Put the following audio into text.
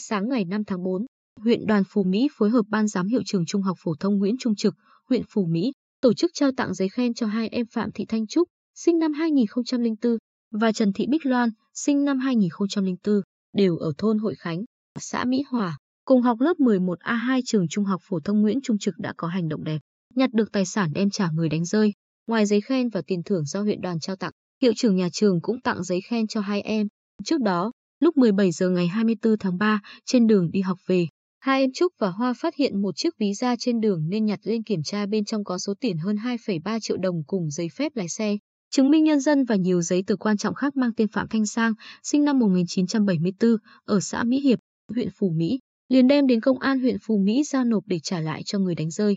sáng ngày 5 tháng 4, huyện đoàn Phú Mỹ phối hợp Ban giám hiệu trường Trung học phổ thông Nguyễn Trung Trực, huyện Phú Mỹ, tổ chức trao tặng giấy khen cho hai em Phạm Thị Thanh Trúc, sinh năm 2004, và Trần Thị Bích Loan, sinh năm 2004, đều ở thôn Hội Khánh, xã Mỹ Hòa, cùng học lớp 11A2 trường Trung học phổ thông Nguyễn Trung Trực đã có hành động đẹp, nhặt được tài sản đem trả người đánh rơi. Ngoài giấy khen và tiền thưởng do huyện đoàn trao tặng, hiệu trưởng nhà trường cũng tặng giấy khen cho hai em. Trước đó, lúc 17 giờ ngày 24 tháng 3, trên đường đi học về, hai em Trúc và Hoa phát hiện một chiếc ví da trên đường nên nhặt lên kiểm tra bên trong có số tiền hơn 2,3 triệu đồng cùng giấy phép lái xe, chứng minh nhân dân và nhiều giấy tờ quan trọng khác mang tên Phạm Thanh Sang, sinh năm 1974, ở xã Mỹ Hiệp, huyện Phú Mỹ, liền đem đến công an huyện Phú Mỹ giao nộp để trả lại cho người đánh rơi.